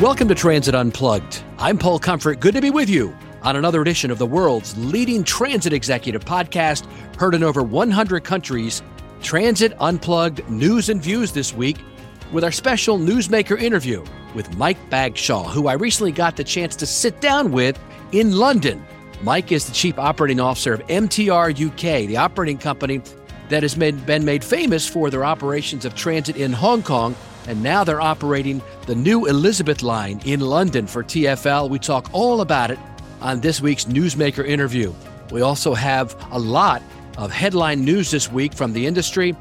Welcome to Transit Unplugged. I'm Paul Comfort. Good to be with you on another edition of the world's leading transit executive podcast, heard in over 100 countries. Transit Unplugged news and views this week with our special newsmaker interview with Mike Bagshaw, who I recently got the chance to sit down with in London. Mike is the Chief Operating Officer of MTR UK, the operating company that has been made famous for their operations of transit in Hong Kong and now they're operating the new Elizabeth line in London for TFL. We talk all about it on this week's Newsmaker interview. We also have a lot of headline news this week from the industry,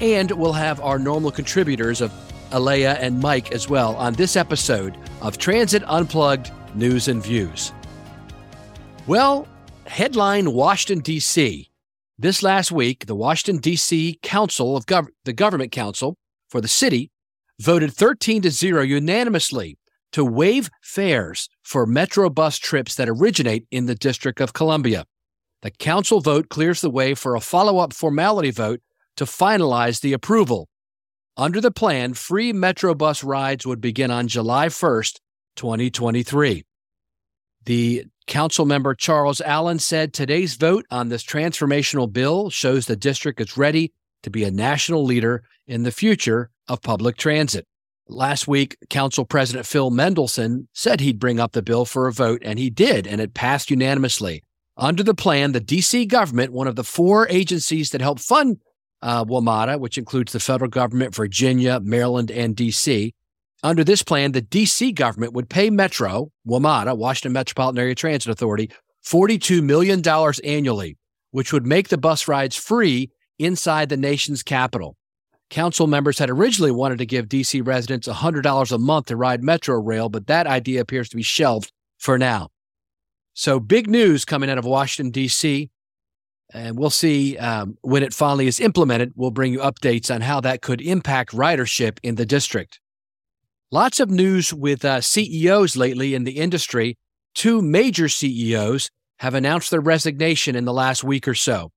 and we'll have our normal contributors of Elea and Mike as well on this episode of Transit Unplugged News and Views. Well, headline Washington, D.C. This last week, the Washington, D.C. Council of Gov- the Government Council for the city voted 13 to 0 unanimously to waive fares for Metro bus trips that originate in the District of Columbia. The council vote clears the way for a follow up formality vote to finalize the approval. Under the plan, free Metro bus rides would begin on July 1st, 2023. The council member Charles Allen said today's vote on this transformational bill shows the district is ready to be a national leader in the future of public transit. Last week, Council President Phil Mendelson said he'd bring up the bill for a vote, and he did, and it passed unanimously. Under the plan, the D.C. government, one of the four agencies that help fund uh, WMATA, which includes the federal government, Virginia, Maryland, and D.C., under this plan, the D.C. government would pay Metro, WMATA, Washington Metropolitan Area Transit Authority, $42 million annually, which would make the bus rides free inside the nation's capital. Council members had originally wanted to give DC residents $100 a month to ride Metro Rail, but that idea appears to be shelved for now. So, big news coming out of Washington, D.C. And we'll see um, when it finally is implemented. We'll bring you updates on how that could impact ridership in the district. Lots of news with uh, CEOs lately in the industry. Two major CEOs have announced their resignation in the last week or so.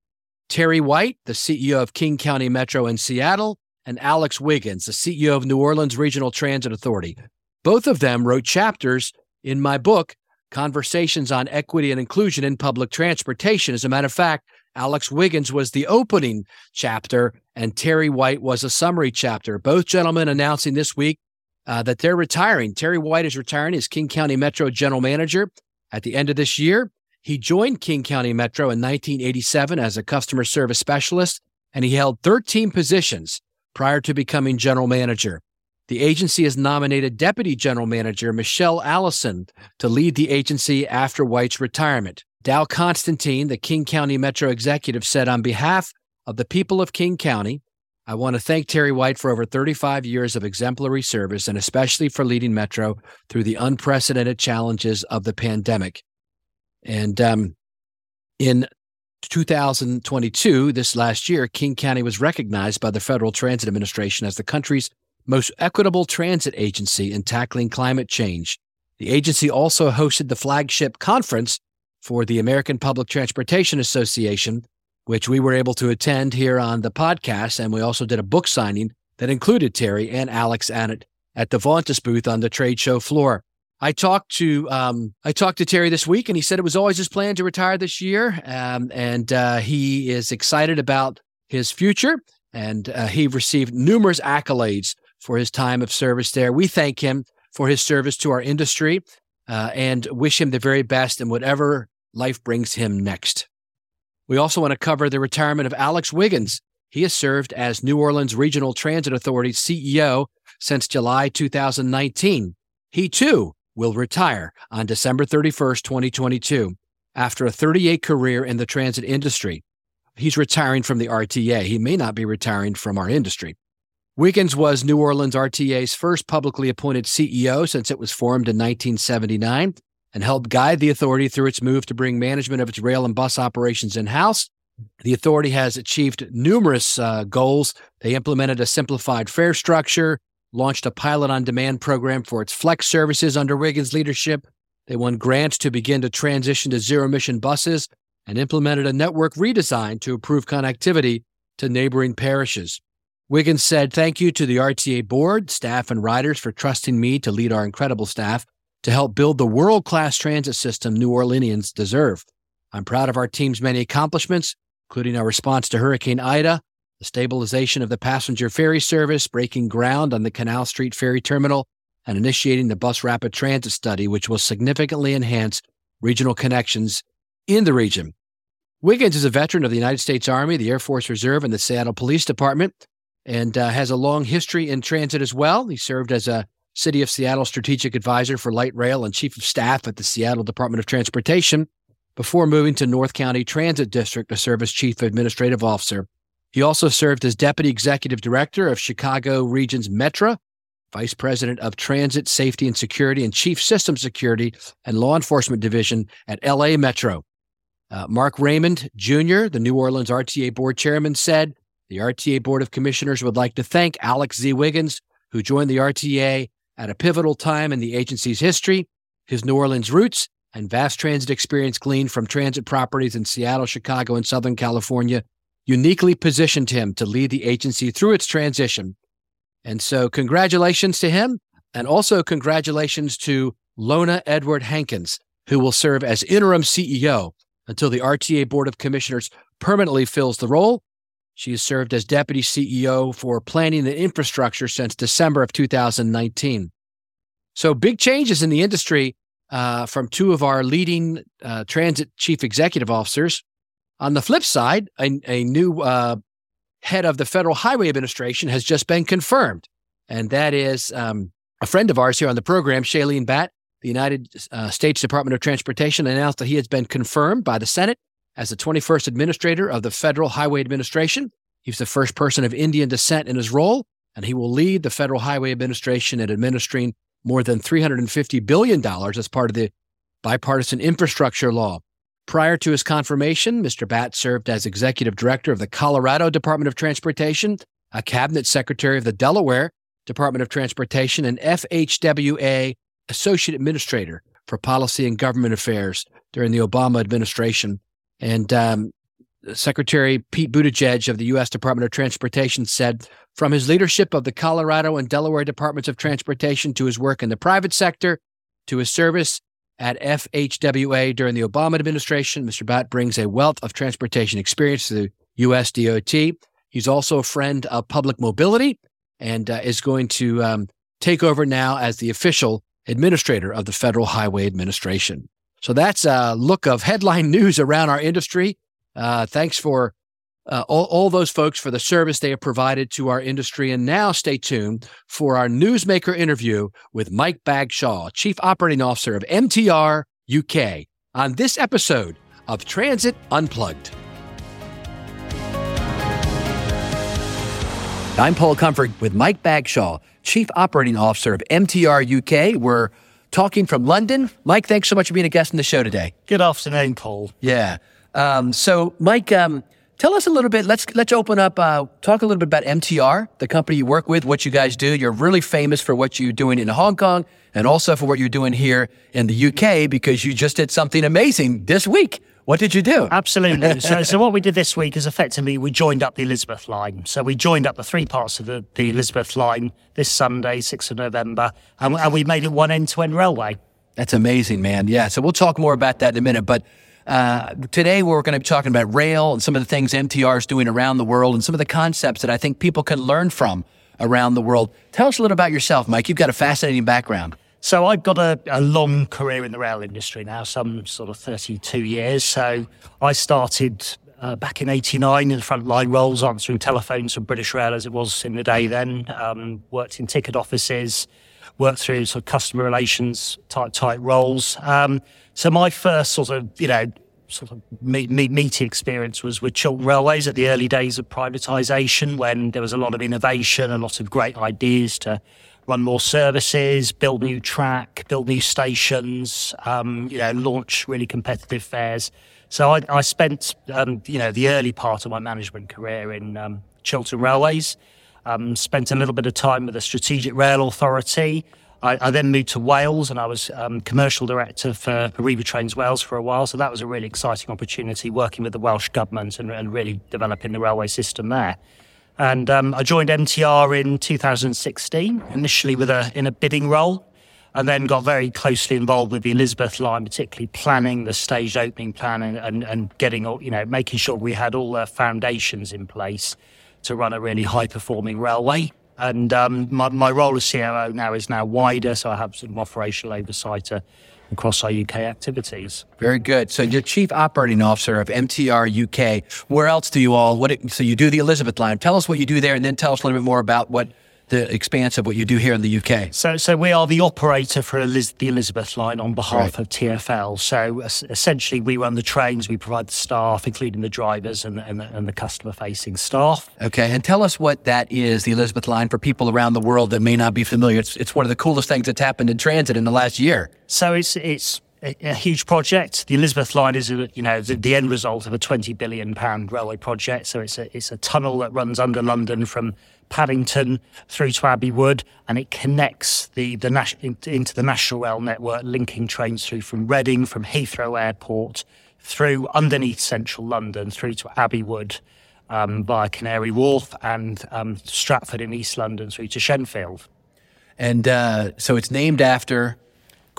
Terry White, the CEO of King County Metro in Seattle, and Alex Wiggins, the CEO of New Orleans Regional Transit Authority. Both of them wrote chapters in my book, Conversations on Equity and Inclusion in Public Transportation. As a matter of fact, Alex Wiggins was the opening chapter, and Terry White was a summary chapter. Both gentlemen announcing this week uh, that they're retiring. Terry White is retiring as King County Metro General Manager at the end of this year. He joined King County Metro in 1987 as a customer service specialist, and he held 13 positions prior to becoming general manager. The agency has nominated Deputy General Manager Michelle Allison to lead the agency after White's retirement. Dow Constantine, the King County Metro executive, said on behalf of the people of King County, I want to thank Terry White for over 35 years of exemplary service and especially for leading Metro through the unprecedented challenges of the pandemic. And um, in 2022, this last year, King County was recognized by the Federal Transit Administration as the country's most equitable transit agency in tackling climate change. The agency also hosted the flagship conference for the American Public Transportation Association, which we were able to attend here on the podcast. And we also did a book signing that included Terry and Alex it at the Vontas booth on the trade show floor. I talked to um, I talked to Terry this week, and he said it was always his plan to retire this year, um, and uh, he is excited about his future. And uh, he received numerous accolades for his time of service there. We thank him for his service to our industry uh, and wish him the very best in whatever life brings him next. We also want to cover the retirement of Alex Wiggins. He has served as New Orleans Regional Transit Authority CEO since July 2019. He too will retire on December 31st, 2022, after a 38 career in the transit industry. He's retiring from the RTA. He may not be retiring from our industry. Wiggins was New Orleans RTA's first publicly appointed CEO since it was formed in 1979 and helped guide the authority through its move to bring management of its rail and bus operations in house. The authority has achieved numerous uh, goals. They implemented a simplified fare structure, launched a pilot on demand program for its flex services under Wiggins' leadership. They won grants to begin to transition to zero emission buses and implemented a network redesign to improve connectivity to neighboring parishes. Wiggins said, Thank you to the RTA board, staff, and riders for trusting me to lead our incredible staff to help build the world class transit system New Orleanians deserve. I'm proud of our team's many accomplishments, including our response to Hurricane Ida, the stabilization of the passenger ferry service, breaking ground on the Canal Street Ferry Terminal, and initiating the bus rapid transit study, which will significantly enhance regional connections in the region. Wiggins is a veteran of the United States Army, the Air Force Reserve, and the Seattle Police Department, and uh, has a long history in transit as well. He served as a City of Seattle strategic advisor for light rail and chief of staff at the Seattle Department of Transportation before moving to North County Transit District to serve as chief administrative officer. He also served as deputy executive director of Chicago Region's Metra, vice president of Transit Safety and Security, and chief system security and law enforcement division at LA Metro. Uh, Mark Raymond Jr., the New Orleans RTA board chairman, said the RTA Board of Commissioners would like to thank Alex Z. Wiggins, who joined the RTA at a pivotal time in the agency's history. His New Orleans roots and vast transit experience gleaned from transit properties in Seattle, Chicago, and Southern California uniquely positioned him to lead the agency through its transition. And so, congratulations to him, and also congratulations to Lona Edward Hankins, who will serve as interim CEO until the RTA Board of Commissioners permanently fills the role. She has served as deputy CEO for planning and infrastructure since December of 2019. So, big changes in the industry uh, from two of our leading uh, transit chief executive officers. On the flip side, a, a new uh, head of the Federal Highway Administration has just been confirmed, and that is um, a friend of ours here on the program, Shailen Bhatt, the United uh, States Department of Transportation announced that he has been confirmed by the Senate as the 21st administrator of the Federal Highway Administration. He's the first person of Indian descent in his role, and he will lead the Federal Highway Administration in administering more than $350 billion as part of the bipartisan infrastructure law. Prior to his confirmation, Mr. Bhatt served as executive director of the Colorado Department of Transportation, a cabinet secretary of the Delaware Department of Transportation, and FHWA associate administrator for policy and government affairs during the Obama administration. And um, Secretary Pete Buttigieg of the U.S. Department of Transportation said, from his leadership of the Colorado and Delaware Departments of Transportation to his work in the private sector to his service at FHWA during the Obama administration, Mr. Bhatt brings a wealth of transportation experience to the U.S. DOT. He's also a friend of public mobility and uh, is going to um, take over now as the official administrator of the Federal Highway Administration. So that's a look of headline news around our industry. Uh, thanks for uh, all, all, those folks for the service they have provided to our industry. And now stay tuned for our Newsmaker interview with Mike Bagshaw, Chief Operating Officer of MTR UK, on this episode of Transit Unplugged. I'm Paul Comfort with Mike Bagshaw, Chief Operating Officer of MTR UK. We're talking from London. Mike, thanks so much for being a guest on the show today. Good afternoon, Paul. Yeah. Um, so, Mike, um, tell us a little bit. Let's let's open up. Uh, talk a little bit about MTR, the company you work with, what you guys do. You're really famous for what you're doing in Hong Kong, and also for what you're doing here in the UK because you just did something amazing this week. What did you do? Absolutely. so, so what we did this week is effectively we joined up the Elizabeth line. So we joined up the three parts of the, the Elizabeth line this Sunday, 6th of November, and, and we made it one end-to-end railway. That's amazing, man. Yeah. So we'll talk more about that in a minute, but. Uh, today, we're going to be talking about rail and some of the things MTR is doing around the world and some of the concepts that I think people can learn from around the world. Tell us a little about yourself, Mike. You've got a fascinating background. So I've got a, a, long career in the rail industry now, some sort of 32 years. So I started uh, back in 89 in the front line roles, answering telephones from British Rail as it was in the day then. Um, worked in ticket offices, worked through sort of customer relations type, type roles. Um, so my first sort of, you know, sort of meet, meeting experience was with Chiltern Railways at the early days of privatisation when there was a lot of innovation, a lot of great ideas to run more services, build new track, build new stations, um, you know, launch really competitive fares. So I, I spent, um, you know, the early part of my management career in um, Chiltern Railways. Um, spent a little bit of time with the Strategic Rail Authority. I, I then moved to Wales and I was um, commercial director for Arriva Trains Wales for a while. So that was a really exciting opportunity working with the Welsh government and, and really developing the railway system there. And um, I joined MTR in 2016, initially with a in a bidding role, and then got very closely involved with the Elizabeth line, particularly planning the staged opening plan and, and, and getting all, you know, making sure we had all the foundations in place to run a really high performing railway. And um, my, my role as COO now is now wider, so I have some operational oversight uh, across our UK activities. Very good. So you're chief operating officer of MTR UK. Where else do you all? What? So you do the Elizabeth line. Tell us what you do there, and then tell us a little bit more about what the expanse of what you do here in the UK? So, so we are the operator for Eliz- the Elizabeth line on behalf right. of TfL. So, essentially, we run the trains, we provide the staff, including the drivers and, and, and the customer facing staff. Okay, and tell us what that is, the Elizabeth line, for people around the world that may not be familiar. It's, it's one of the coolest things that's happened in transit in the last year. So, it's, it's a, huge project. The Elizabeth line is, you know, the, the, end result of a twenty billion pound railway project. So it's a it's a tunnel that runs under London from Paddington through to Abbey Wood, and it connects the the into the National Rail network, linking trains through from Reading, from Heathrow Airport, through underneath central London, through to Abbey Wood. Um, via Canary Wharf and um, Stratford in East London through to Shenfield. And uh, so it's named after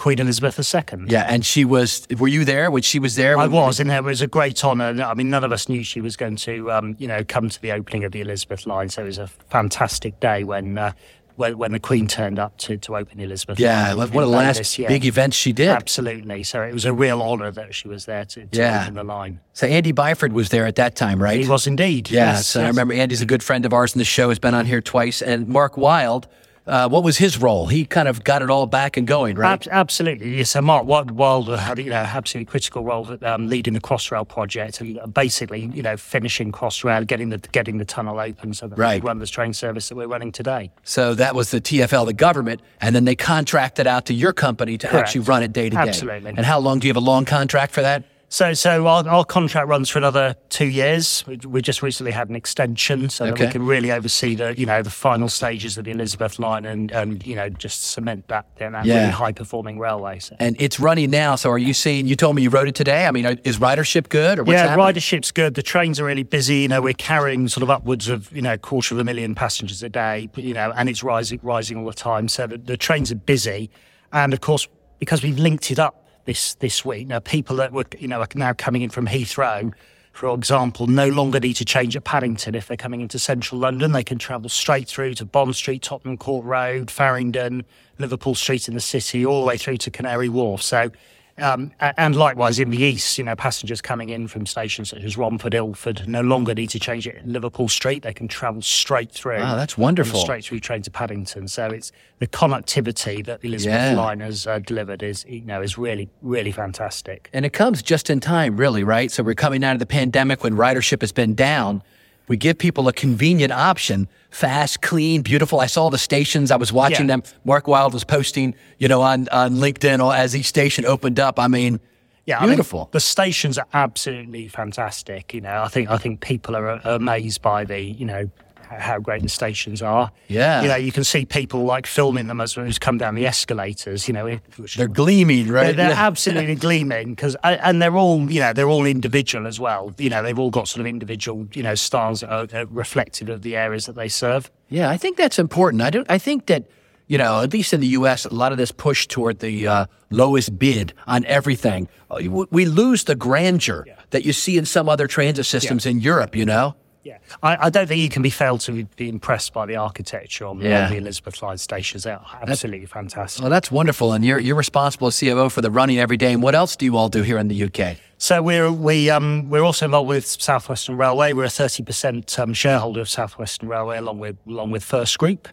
Queen Elizabeth II. Yeah, and she was. Were you there when she was there? I was, and it was a great honour. I mean, none of us knew she was going to, um, you know, come to the opening of the Elizabeth line. So it was a fantastic day when. Uh, when, when the Queen turned up to, to open the Elizabeth yeah, one of the last big events she did. Absolutely. So it was a real honour that she was there to, to yeah. open the line. So Andy Byford was there at that time, right? He was indeed. Yeah. Yes, so yes. I remember Andy's a good friend of ours in the show, has been on here twice. And Mark Wild uh, what was his role? He kind of got it all back and going, right? Ab- absolutely. Yes. So Mark Wilder had you know absolutely critical role at um, leading the Crossrail project and basically you know finishing Crossrail, getting the getting the tunnel open so that right. we run the train service that we're running today. So that was the TFL, the government, and then they contracted out to your company to Correct. actually run it day to day. Absolutely. And how long do you have a long contract for that? So, so our, our, contract runs for another two years. We, we just recently had an extension, so okay. that we can really oversee the, you know, the final stages of the Elizabeth line and, and you know, just cement that, that yeah. really high performing railway. So. And it's running now. So, are you seeing? You told me you wrote it today. I mean, is ridership good or what's yeah, happening? ridership's good. The trains are really busy. You know, we're carrying sort of upwards of you know a quarter of a million passengers a day. You know, and it's rising, rising all the time. So the, the trains are busy, and of course because we've linked it up this this week. Now, people that were you know are now coming in from Heathrow, for example, no longer need to change at Paddington if they're coming into central London. They can travel straight through to Bond Street, Tottenham Court Road, Farringdon, Liverpool Street in the city, all the way through to Canary Wharf. So um, and likewise in the east, you know, passengers coming in from stations such as Romford, Ilford no longer need to change it at Liverpool Street. They can travel straight through. Oh, that's wonderful. Straight through train to Paddington. So it's the connectivity that the Elizabeth yeah. line has uh, delivered is, you know, is really, really fantastic. And it comes just in time, really, right? So we're coming out of the pandemic when ridership has been down we give people a convenient option, fast, clean, beautiful. I saw the stations. I was watching yeah. them. Mark Wild was posting, you know, on, on LinkedIn as each station opened up. I mean, yeah, beautiful. I mean, the stations are absolutely fantastic. You know, I think I think people are amazed by the you know how great the stations are. Yeah. You know, you can see people like filming them as they come down the escalators, you know. They're gleaming, right? They're, they're absolutely gleaming because, and they're all, you know, they're all individual as well. You know, they've all got sort of individual, you know, styles that are reflective of the areas that they serve. Yeah, I think that's important. I don't, I think that, you know, at least in the U.S., a lot of this push toward the uh, lowest bid on everything. Uh, we lose the grandeur yeah. that you see in some other transit systems yeah. in Europe, you know? Yeah, I, I, don't think you can be failed to be impressed by the architecture on yeah. the Elizabeth Line stations. They're absolutely that's, fantastic. Well, that's wonderful, and you're you're responsible as COO for the running every day. And what else do you all do here in the UK? So we're we um we're also involved with South Western Railway. We're a thirty percent um, shareholder of South Western Railway, along with along with First Group.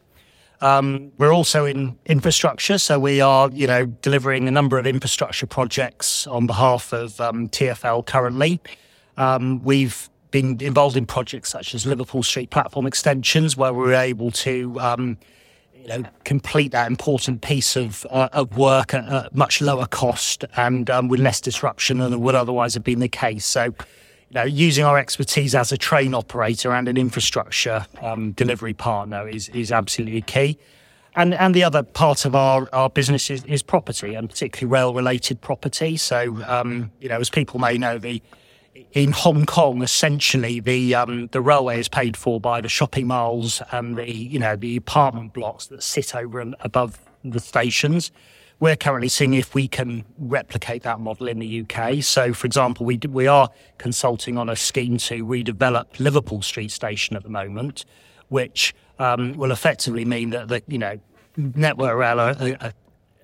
Um, we're also in infrastructure, so we are, you know, delivering a number of infrastructure projects on behalf of um, TFL currently. Um, we've been involved in projects such as Liverpool Street platform extensions, where we were able to, um, you know, complete that important piece of uh, of work at much lower cost and um, with less disruption than would otherwise have been the case. So, you know, using our expertise as a train operator and an infrastructure um, delivery partner is is absolutely key. And, and the other part of our, our business is, is property and particularly rail related property. So, um, you know, as people may know, the in Hong Kong, essentially the um, the railway is paid for by the shopping malls and the you know the apartment blocks that sit over and above the stations. We're currently seeing if we can replicate that model in the UK. So, for example, we we are consulting on a scheme to redevelop Liverpool Street Station at the moment, which um, will effectively mean that the you know Network Rail are, are,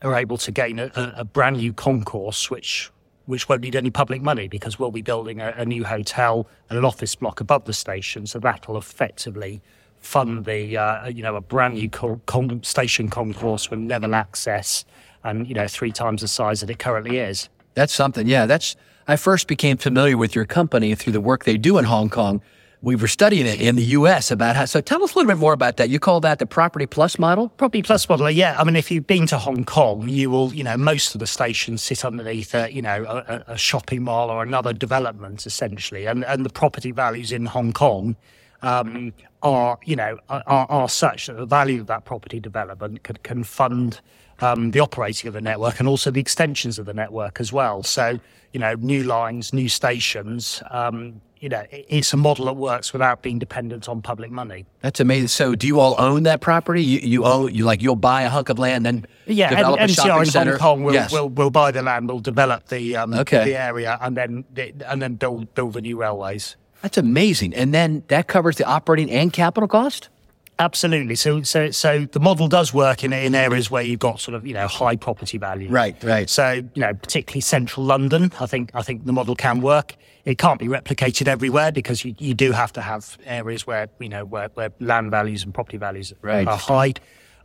are able to gain a, a brand new concourse, which which won't need any public money because we'll be building a, a new hotel and an office block above the station. So that'll effectively fund the, uh, you know, a brand new con- station concourse with level access and, you know, three times the size that it currently is. That's something. Yeah. That's, I first became familiar with your company through the work they do in Hong Kong we were studying it in the U.S. about how. So tell us a little bit more about that. You call that the Property Plus model? Property Plus model, yeah. I mean, if you've been to Hong Kong, you will, you know, most of the stations sit underneath, a, you know, a, a shopping mall or another development, essentially, and and the property values in Hong Kong. Um, are you know are, are such that the value of that property development can, can fund um, the operating of the network and also the extensions of the network as well. So you know new lines, new stations, um, you know, it's a model that works without being dependent on public money. That's amazing. So, do you all own that property? You, you own, you like, you'll buy a hunk of land, then yeah, develop and, a shopping in center. Hong Kong will yes. will will buy the land, will develop the um, okay. the area, and then and then build build the new railways. That's amazing. And then that covers the operating and capital cost. Absolutely. So, so, so the model does work in in areas where you've got sort of you know high property value. Right, right. So, you know, particularly central London, I think I think the model can work. It can't be replicated everywhere because you, you do have to have areas where you know where, where land values and property values right. are high.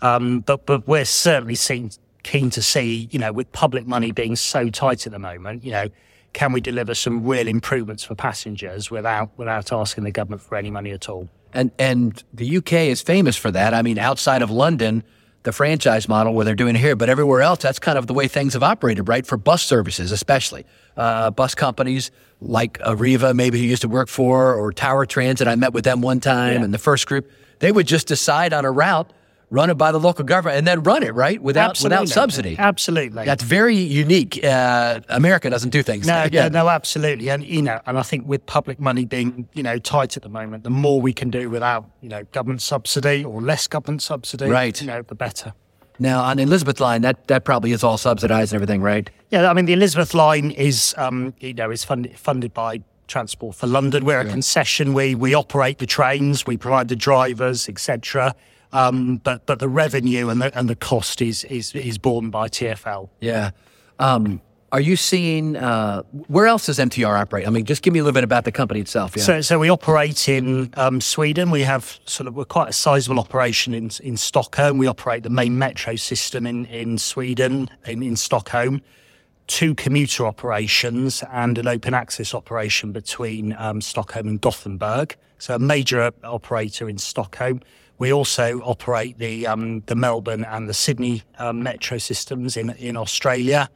Um, but but we're certainly seen, keen to see you know with public money being so tight at the moment, you know can we deliver some real improvements for passengers without without asking the government for any money at all? And and the UK is famous for that. I mean, outside of London, the franchise model where they're doing it here, but everywhere else, that's kind of the way things have operated, right? For bus services, especially uh, bus companies like Arriva, maybe you used to work for, or Tower Transit. I met with them one time, yeah. and the first group, they would just decide on a route run it by the local government and then run it right without absolutely. without subsidy. Absolutely, that's very unique. Uh, America doesn't do things. No, like no, no, absolutely, and you know, and I think with public money being you know tight at the moment, the more we can do without you know government subsidy or less government subsidy, right? You know, the better. Now on the Elizabeth line, that that probably is all subsidized and everything, right? Yeah, I mean the Elizabeth line is um, you know is funded funded by Transport for London. We're a yeah. concession. We we operate the trains, we provide the drivers, etc. Um, but but the revenue and the and the cost is is is borne by TFL. Yeah. Um, are you seeing uh, where else does MTR operate? I mean, just give me a little bit about the company itself. Yeah. So, so we operate in um, Sweden. We have sort of we're quite a sizable operation in in Stockholm. We operate the main metro system in in Sweden in, in Stockholm. Two commuter operations and an open access operation between um, Stockholm and Gothenburg. So a major operator in Stockholm. We also operate the um, the Melbourne and the Sydney um, metro systems in in Australia.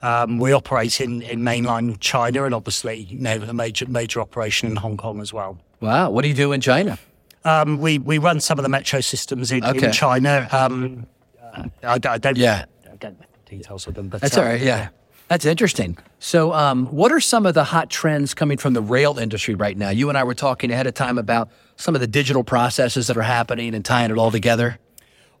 Um, we operate in, in mainland China and obviously you know a major major operation in Hong Kong as well. Wow, what do you do in China? Um, we we run some of the metro systems in, okay. in China. Um, I, I, don't yeah. I don't know details of them, but that's uh, all right. Yeah. That's interesting. So, um, what are some of the hot trends coming from the rail industry right now? You and I were talking ahead of time about some of the digital processes that are happening and tying it all together.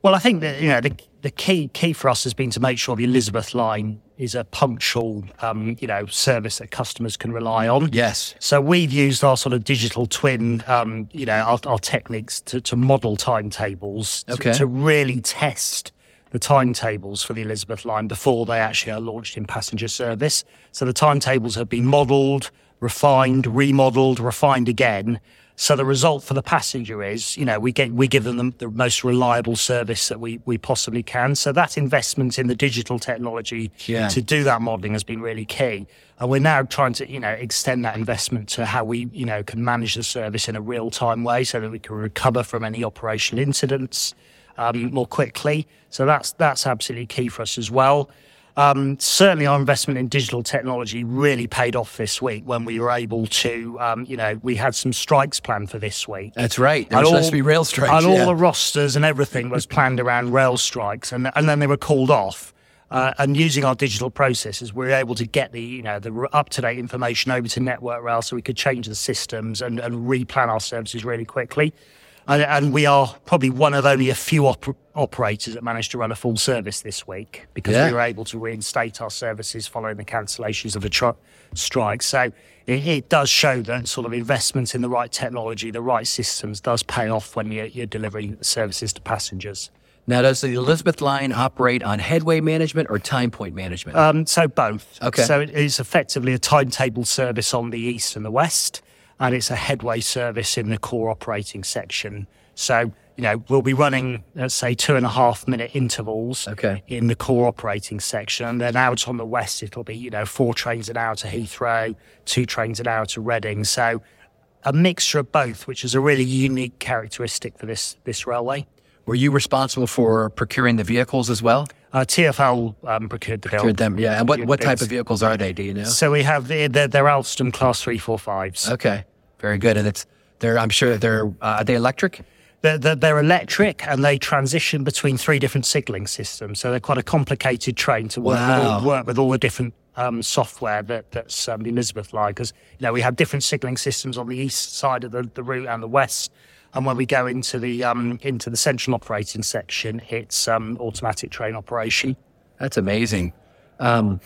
Well, I think that you know the, the key key for us has been to make sure the Elizabeth line is a punctual, um, you know, service that customers can rely on. Yes. So we've used our sort of digital twin, um, you know, our, our techniques to, to model timetables okay. to, to really test the timetables for the Elizabeth line before they actually are launched in passenger service. So the timetables have been modelled, refined, remodeled, refined again. So the result for the passenger is, you know, we get we give them the, the most reliable service that we we possibly can. So that investment in the digital technology yeah. to do that modelling has been really key. And we're now trying to, you know, extend that investment to how we, you know, can manage the service in a real time way so that we can recover from any operational incidents um, more quickly. So that's that's absolutely key for us as well. Um, certainly, our investment in digital technology really paid off this week when we were able to, um, you know, we had some strikes planned for this week. That's right. There was supposed to be rail strikes. And yeah. all the rosters and everything was planned around rail strikes, and and then they were called off. Uh, and using our digital processes, we we're able to get the you know the up to date information over to Network Rail, so we could change the systems and, and replan our services really quickly. And, and, we are probably one of only a few op- operators that managed to run a full service this week because yeah. we were able to reinstate our services following the cancellations of the tr- strike. So it, it, does show that sort of investment in the right technology, the right systems, does pay off when you're, you're delivering services to passengers. Now, does the Elizabeth line operate on headway management or time point management? Um, so both. Okay. So it is effectively a timetable service on the east and the west and it's a headway service in the core operating section. So, you know, we'll be running, let's say, two and a half minute intervals okay. in the core operating section. And then out on the west, it'll be, you know, four trains an hour to Heathrow, two trains an hour to Reading. So a mixture of both, which is a really unique characteristic for this, this railway. Were you responsible for procuring the vehicles as well? Uh, TFL um, procured the procured them, yeah. And what, what type of vehicles are they? Do you know? So we have the, they're, they're Alstom Class Three Four Fives. Okay, very good. And it's they're I'm sure they're uh, are they electric? They're, they're, they're, electric and they transition between three different signaling systems. So they're quite a complicated train to work, wow. with, all, work with all the different um, software that, that's um, the Elizabeth line. Because you know we have different signaling systems on the east side of the, the route and the west. And when we go into the um, into the central operating section, it's um, automatic train operation. That's amazing. Um,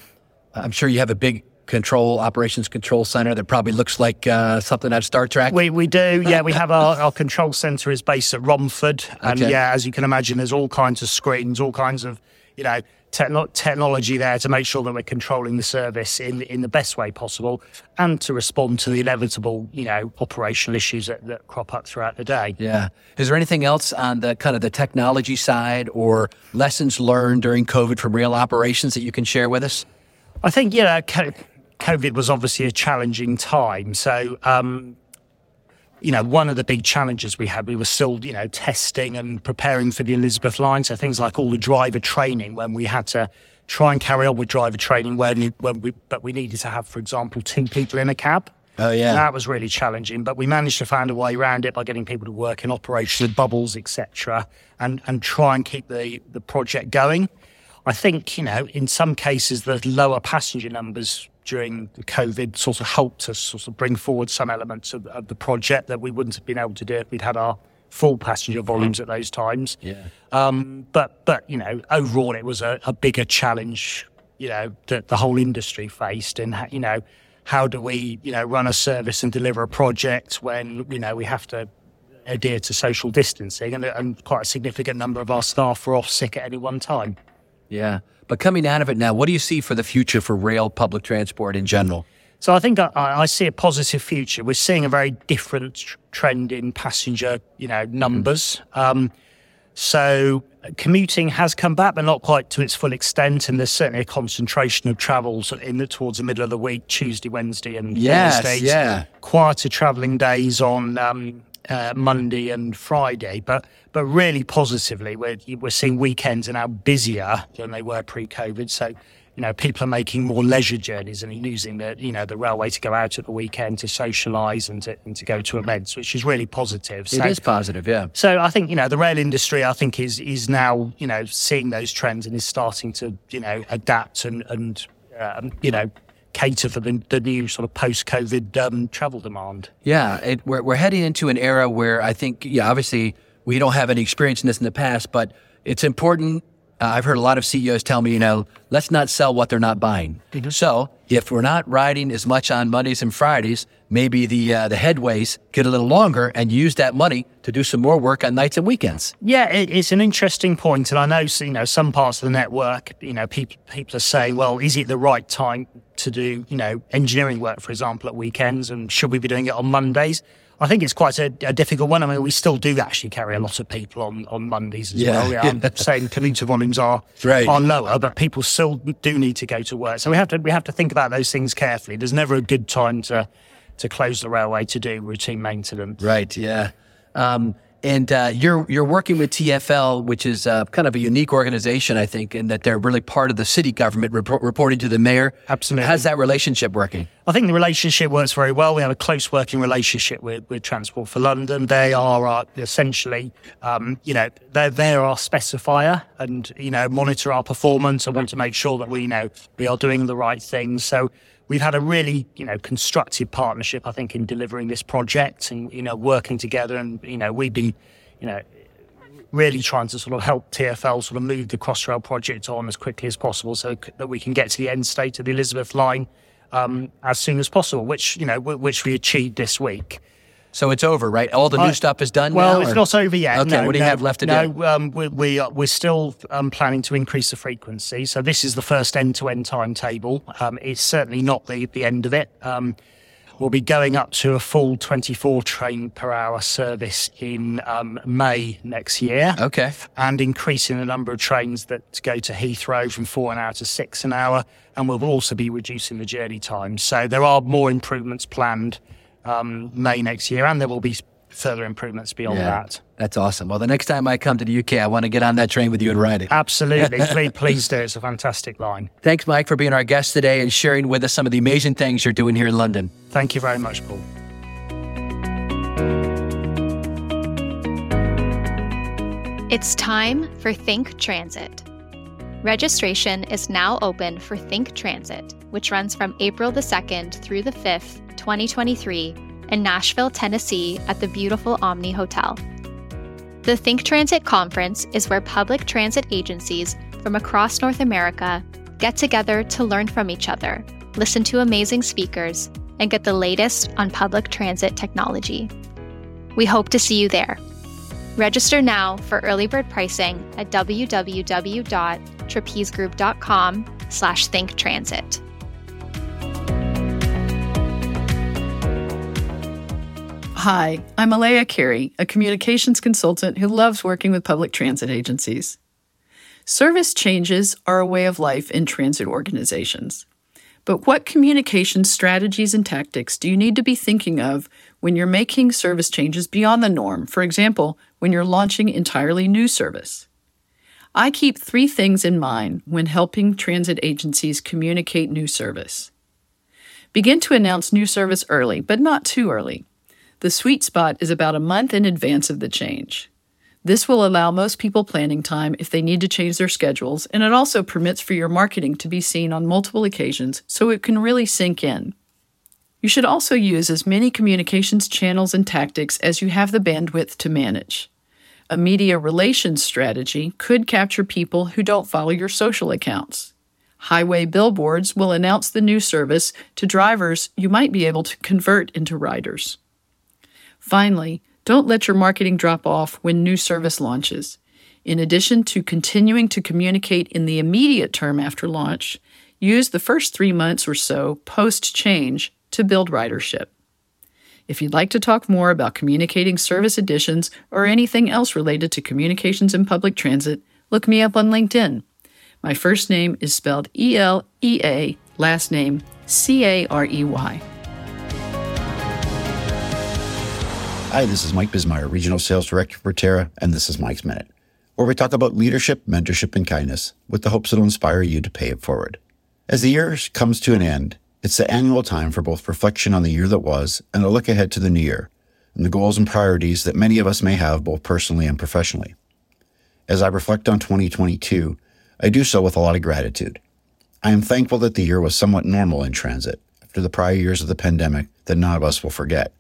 I'm sure you have a big control operations control center that probably looks like uh, something out of Star Trek. We we do, yeah. we have our, our control center is based at Romford, and okay. yeah, as you can imagine, there's all kinds of screens, all kinds of you know techno- technology there to make sure that we're controlling the service in in the best way possible, and to respond to the inevitable, you know, operational issues that, that crop up throughout the day. Yeah. Is there anything else on the kind of the technology side or lessons learned during COVID from real operations that you can share with us? I think you know. COVID was obviously a challenging time. So, um, you know, one of the big challenges we had, we were still, you know, testing and preparing for the Elizabeth line. So things like all the driver training when we had to try and carry on with driver training when, when we, but we needed to have, for example, two people in a cab. Oh yeah, and that was really challenging. But we managed to find a way around it by getting people to work in operational bubbles, etc., and and try and keep the the project going. I think you know, in some cases, the lower passenger numbers during the COVID sort of helped us sort of bring forward some elements of, of, the project that we wouldn't have been able to do if we'd had our full passenger volumes at those times. Yeah. Um, but but you know overall it was a, a bigger challenge you know that the whole industry faced and you know how do we you know run a service and deliver a project when you know we have to adhere to social distancing and, and quite a significant number of our staff were off sick at any one time. Yeah. But coming out of it now, what do you see for the future for rail public transport in general? So I think I, I see a positive future. We're seeing a very different tr- trend in passenger, you know, numbers. Mm. Um, so commuting has come back, but not quite to its full extent. And there's certainly a concentration of travels in the, towards the middle of the week, Tuesday, Wednesday, and yes. Yeah, quieter travelling days on um, uh, Monday and Friday, but but really positively, we're we're seeing weekends are now busier than they were pre-COVID. So, you know, people are making more leisure journeys and using the you know the railway to go out at the weekend to socialise and to and to go to events, which is really positive. So, it is positive, yeah. So I think you know the rail industry, I think is is now you know seeing those trends and is starting to you know adapt and and um, you know cater for the, the new sort of post-COVID um, travel demand. Yeah, it, we're, we're heading into an era where I think, yeah, obviously we don't have any experience in this in the past, but it's important uh, I've heard a lot of CEOs tell me, you know, let's not sell what they're not buying. Mm-hmm. So if we're not riding as much on Mondays and Fridays, maybe the uh, the headways get a little longer and use that money to do some more work on nights and weekends. Yeah, it, it's an interesting point, and I know you know some parts of the network. You know, people people are saying, well, is it the right time to do you know engineering work, for example, at weekends, and should we be doing it on Mondays? I think it's quite a, a, difficult one. I mean, we still do actually carry a lot of people on, on Mondays as yeah. well. Yeah, I'm saying commuter volumes are right. are lower, but people still do need to go to work. So we have to we have to think about those things carefully. There's never a good time to to close the railway to do routine maintenance. Right. Yeah. Um, and uh, you're you're working with TFL, which is uh, kind of a unique organization, I think, in that they're really part of the city government, report, reporting to the mayor. Absolutely. How's that relationship working? I think the relationship works very well. We have a close working relationship with, with Transport for London. They are our, essentially, um, you know, they're, they're our specifier and, you know, monitor our performance and want to make sure that we, you know, we are doing the right things. So we've had a really, you know, constructive partnership, I think, in delivering this project and, you know, working together. And, you know, we've been, you know, really trying to sort of help TFL sort of move the Crossrail project on as quickly as possible so that we can get to the end state of the Elizabeth line um, as soon as possible, which you know w- which we achieved this week. So it's over, right? All the new uh, stuff is done. Well, now, it's not over yet. Okay, no, what do you no, have left to no, do? No, um, we, we are, we're still um, planning to increase the frequency. So this is the first end-to-end timetable. Um, it's certainly not the the end of it. Um, We'll be going up to a full 24 train per hour service in um, May next year. Okay. And increasing the number of trains that go to Heathrow from four an hour to six an hour. And we'll also be reducing the journey time. So there are more improvements planned um, May next year, and there will be further improvements beyond yeah, that. That's awesome. Well, the next time I come to the UK, I want to get on that train with you and ride it. Absolutely. please, please do. It's a fantastic line. Thanks, Mike, for being our guest today and sharing with us some of the amazing things you're doing here in London. Thank you very much, Paul. It's time for Think Transit. Registration is now open for Think Transit, which runs from April the 2nd through the 5th, 2023 in Nashville, Tennessee at the beautiful Omni Hotel. The Think Transit Conference is where public transit agencies from across North America get together to learn from each other, listen to amazing speakers, and get the latest on public transit technology. We hope to see you there. Register now for early bird pricing at www.trapezegroup.com slash thinktransit. Hi, I'm Elea Carey, a communications consultant who loves working with public transit agencies. Service changes are a way of life in transit organizations. But what communication strategies and tactics do you need to be thinking of when you're making service changes beyond the norm? For example, when you're launching entirely new service. I keep three things in mind when helping transit agencies communicate new service. Begin to announce new service early, but not too early. The sweet spot is about a month in advance of the change. This will allow most people planning time if they need to change their schedules, and it also permits for your marketing to be seen on multiple occasions so it can really sink in. You should also use as many communications channels and tactics as you have the bandwidth to manage. A media relations strategy could capture people who don't follow your social accounts. Highway billboards will announce the new service to drivers you might be able to convert into riders. Finally, don't let your marketing drop off when new service launches. In addition to continuing to communicate in the immediate term after launch, use the first three months or so post change to build ridership. If you'd like to talk more about communicating service additions or anything else related to communications in public transit, look me up on LinkedIn. My first name is spelled E L E A, last name C A R E Y. Hi, this is Mike Bismeyer, Regional Sales Director for Terra, and this is Mike's Minute, where we talk about leadership, mentorship, and kindness with the hopes it'll inspire you to pay it forward. As the year comes to an end, it's the annual time for both reflection on the year that was and a look ahead to the new year and the goals and priorities that many of us may have both personally and professionally. As I reflect on 2022, I do so with a lot of gratitude. I am thankful that the year was somewhat normal in transit after the prior years of the pandemic that none of us will forget.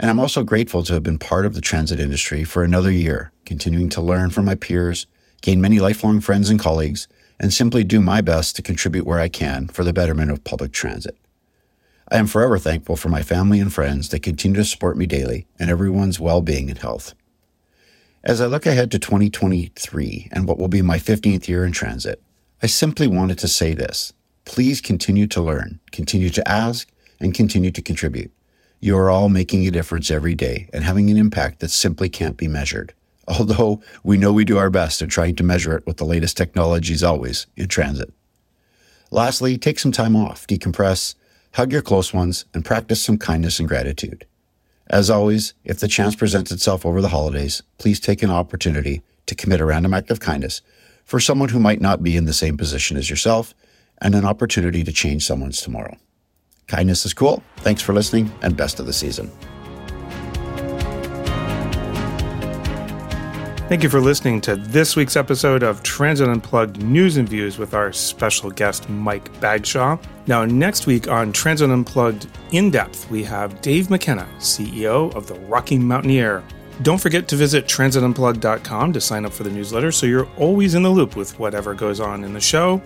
And I'm also grateful to have been part of the transit industry for another year, continuing to learn from my peers, gain many lifelong friends and colleagues, and simply do my best to contribute where I can for the betterment of public transit. I am forever thankful for my family and friends that continue to support me daily and everyone's well being and health. As I look ahead to 2023 and what will be my 15th year in transit, I simply wanted to say this. Please continue to learn, continue to ask, and continue to contribute. You are all making a difference every day and having an impact that simply can't be measured. Although we know we do our best in trying to measure it with the latest technologies always in transit. Lastly, take some time off, decompress, hug your close ones, and practice some kindness and gratitude. As always, if the chance presents itself over the holidays, please take an opportunity to commit a random act of kindness for someone who might not be in the same position as yourself and an opportunity to change someone's tomorrow. Kindness is cool. Thanks for listening and best of the season. Thank you for listening to this week's episode of Transit Unplugged News and Views with our special guest, Mike Bagshaw. Now, next week on Transit Unplugged In Depth, we have Dave McKenna, CEO of the Rocky Mountaineer. Don't forget to visit transitunplugged.com to sign up for the newsletter so you're always in the loop with whatever goes on in the show.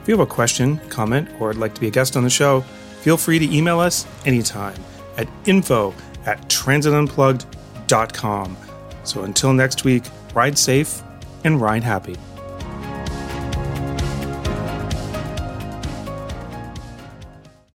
If you have a question, comment, or would like to be a guest on the show, feel free to email us anytime at info at transitunplugged.com. So until next week, ride safe and ride happy.